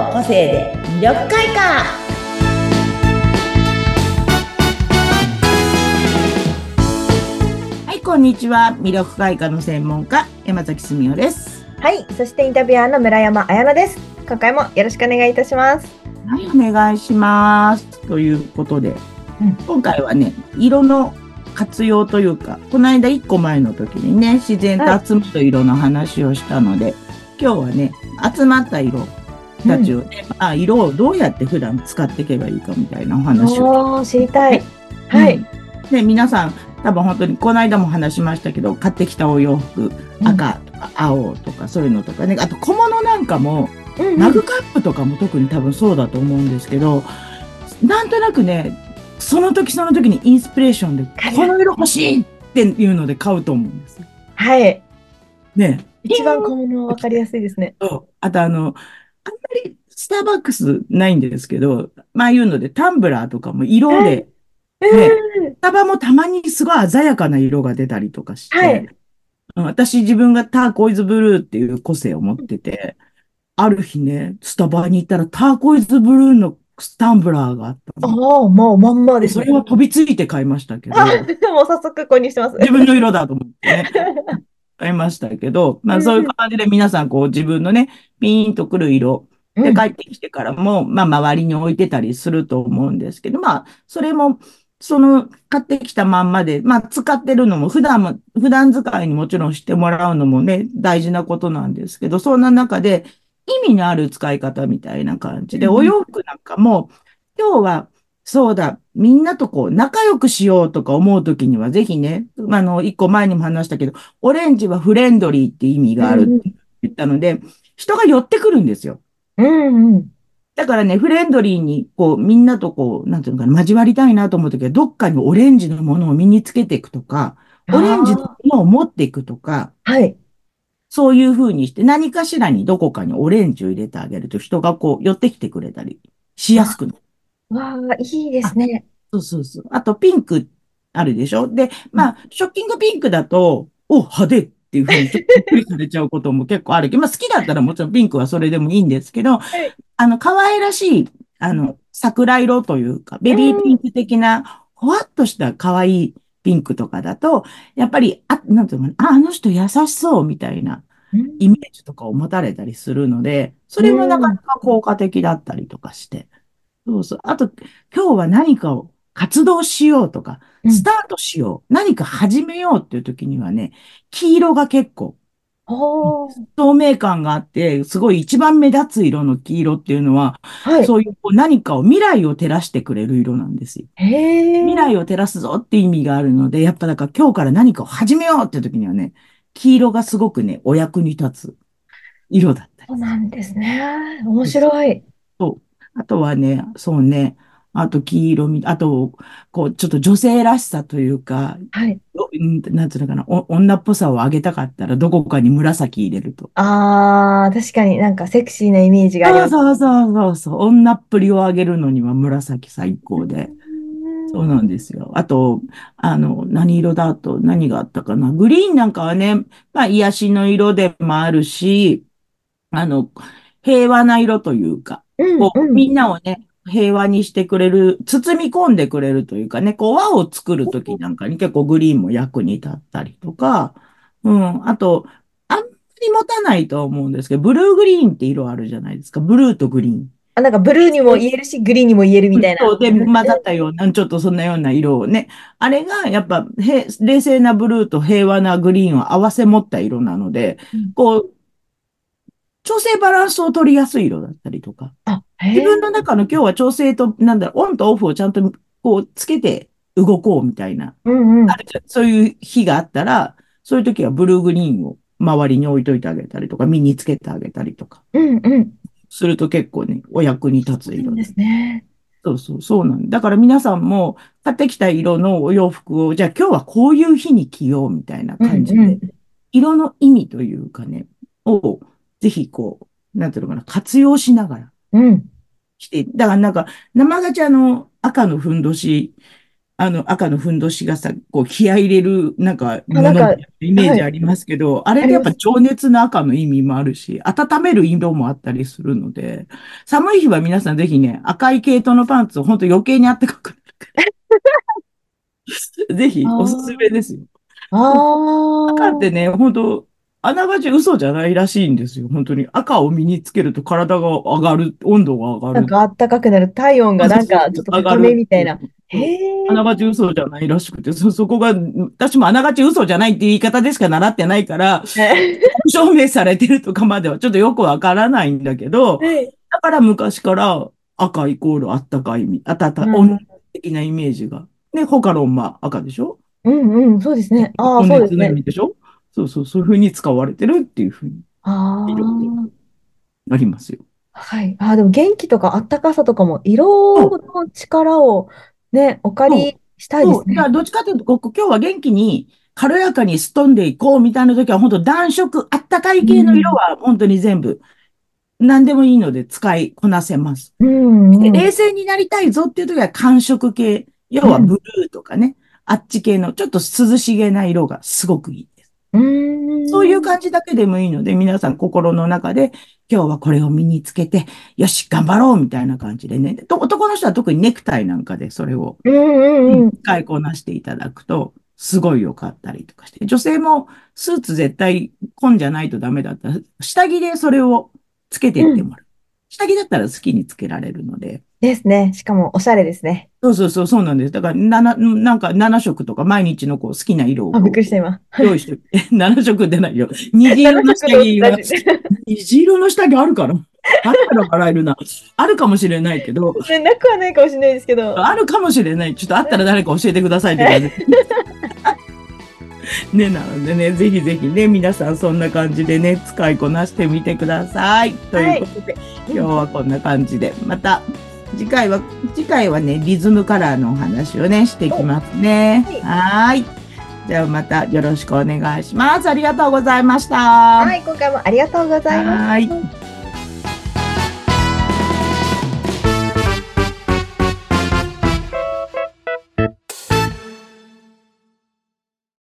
の個性で魅力開花。はいこんにちは。魅力開花の専門家山崎澄夫です。はい、そしてインタビュアーの村山彩乃です。今回もよろしくお願いいたします。はいお願いします。ということで、うん。今回はね色の活用というかこの間1個前の時にね自然と集まった色の話をしたので、今日はね集まった色たちをね、あ色をどうやって普段使っていけばいいかみたいなお話を知りたい。はい。うんで、皆さん、多分本当に、この間も話しましたけど、買ってきたお洋服、赤とか青とかそういうのとかね、あと小物なんかも、うんうんマグカップとかも特に多分そうだと思うんですけど、なんとなくね、その時その時にインスピレーションで、この色欲しいっていうので買うと思うんですよ。はい。ね。一番小物わかりやすいですね。あとあの、あんまりスターバックスないんですけど、まあいうのでタンブラーとかも色で、うんスタバもたまにすごい鮮やかな色が出たりとかして、はいうん私自分がターコイズブルーっていう個性を持ってて、ある日ね、スタバに行ったらターコイズブルーのスタンブラーがあったの。おー、もうまんまですね。それは飛びついて買いましたけど、あ、もう早速購入してます。自分の色だと思ってね、買いましたけど、まあそういう感じで皆さんこう自分のね、ピーンとくる色、で、うん。帰ってきてからも、まあ、周りに置いてたりすると思うんですけど、まあ、それも、その、買ってきたまんまで、まあ、使ってるのも、普段も、普段使いにもちろんしてもらうのもね、大事なことなんですけど、そんな中で、意味のある使い方みたいな感じで、うん。お洋服なんかも、今日は、そうだ、みんなとこう、仲良くしようとか思うときには、ぜひね、あの、一個前にも話したけど、オレンジはフレンドリーって意味があるって言ったので、人が寄ってくるんですよ。うんうん。だからね、フレンドリーに、こう、みんなとこう、なんていうのかな、交わりたいなと思うときは、どっかにオレンジのものを身につけていくとか、オレンジのものを持っていくとか、はい。そういうふうにして、何かしらにどこかにオレンジを入れてあげると、人がこう、寄ってきてくれたりしやすくなる。わあ、いいですね。そうそうそう。あと、ピンクあるでしょ？で、まあ、ショッキングピンクだと、お、派手っていうふうにちょっとびっくりされちゃうことも結構あるけど、まあ、好きだったらもちろんピンクはそれでもいいんですけど、いあの、可愛らしい、あの、桜色というか、ベビーピンク的な、ほわっとした可愛いピンクとかだと、やっぱり、あ、なんていうのかな、あ、あの人優しそうみたいなうんイメージとかを持たれたりするので、それもなかなか効果的だったりとかして。そうそう。あと、今日は何かを活動しようとか、うんスタートしよう、何か始めようっていう時にはね、黄色が結構透明感があって、すごい一番目立つ色の黄色っていうのは、はい。そういうこう何かを未来を照らしてくれる色なんですよ。未来を照らすぞって意味があるので、やっぱだから今日から何かを始めようっていう時にはね、黄色がすごくね、お役に立つ色だったりそうなんですね。面白い。あとはね、そうね、あと黄色み、あと、こう、ちょっと女性らしさというか、はい。なんていうのかな、お女っぽさを上げたかったら、どこかに紫入れると。ああ、確かになんかセクシーなイメージがありそうます。そうそうそうそう、女っぷりを上げるのには紫最高で。そうなんですよ。あと、あの、何色だと何があったかな。グリーンなんかはね、まあ、癒しの色でもあるし、あの、平和な色というか、うん、こう、うん。みんなをね、平和にしてくれる、包み込んでくれるというかね、こう輪を作るときなんかに結構グリーンも役に立ったりとか、うん、あと、あんまり持たないと思うんですけど、ブルーグリーンって色あるじゃないですか。ブルーとグリーン。あ、なんかブルーにも言えるし、グリーンにも言えるみたいな。そうで、混ざったような、ちょっとそんなような色をね。あれが、やっぱ、へ冷静なブルーと平和なグリーンを合わせ持った色なのでうん、こう、調整バランスを取りやすい色だったりとか。自分え。の中の今日は調整と、なんだろう、オンとオフをちゃんとこうつけて動こうみたいな、うんうん。そういう日があったら、そういう時はブルーグリーンを周りに置いといてあげたりとか、身につけてあげたりとか、うんうん。すると結構ね、お役に立つ色で。すね。そうそう、そうなんだ。だから皆さんも買ってきた色のお洋服を、じゃあ今日はこういう日に着ようみたいな感じで、うんうん。色の意味というかね、をぜひこう、なんていうのかな、活用しながら、うん。して、だからなんか、生ガチャの赤のふんどし、あの、赤のふんどしがさ、こう、気合い入れる、なんか、ものイメージありますけど、あれってやっぱ情熱の赤の意味もあるし、温める色もあったりするので、寒い日は皆さんぜひね、赤い系統のパンツを本当余計にあったかくなるから。ぜひ、おすすめですよ。ああ。赤ってね、本当あながち嘘じゃないらしいんですよ。本当に。赤を身につけると体が上がる、温度が上がる。なんかあったかくなる、体温がなんかちょっと高めみたいな。あながち嘘じゃないらしくて、そ、そこが、私もあながち嘘じゃないって言い方でしか習ってないから、証明されてるとかまではちょっとよくわからないんだけど、はいだから昔から赤イコールあったかいあたた、うん温度的なイメージが。ね、ホカロンま赤でしょ？うんうん、そうですね。ああ、温そうですね。でしょ？そうそう、そういう風に使われてるっていう風にああ。ありますよ。はい。ああ、でも元気とかあったかさとかも、色の力をね、お借りしたいでそう。すねどっちかというと、ここ今日は元気に、軽やかにすっ飛んでいこうみたいな時は、本当暖色、あったかい系の色は本当に全部、何でもいいので使いこなせます。うんうん。で冷静になりたいぞっていう時は寒色系、要はブルーとかね、あっち系のちょっと涼しげな色がすごくいい。うん。そういう感じだけでもいいので、皆さん心の中で、今日はこれを身につけて、よし、頑張ろうみたいな感じでね。と男の人は特にネクタイなんかでそれを。使いこなしていただくと、すごい良かったりとかして。女性もスーツ絶対紺じゃないとダメだったら、下着でそれをつけていってもらう。下着だったら好きにつけられるので。ですね。しかも、おしゃれですね。そうそうそう、そうなんです。だから、七、なんか7色とか毎日のこう好きな色をあ、びっくりした、今。用意して、え7色出ないよ。虹色の下着が、虹色の下着あるから。あったら笑えるな。あるかもしれないけど、ねなくはないかもしれないですけど。あるかもしれない。ちょっとあったら誰か教えてくださいって感じ。ね、なのでね、ぜひぜひね、皆さんそんな感じでね、使いこなしてみてください。ということで、今日はこんな感じで、また、次回は、次回はね、リズムカラーのお話をね、していきますね。はーい。じゃあまたよろしくお願いします。ありがとうございました。はい、今回もありがとうございます。はーい。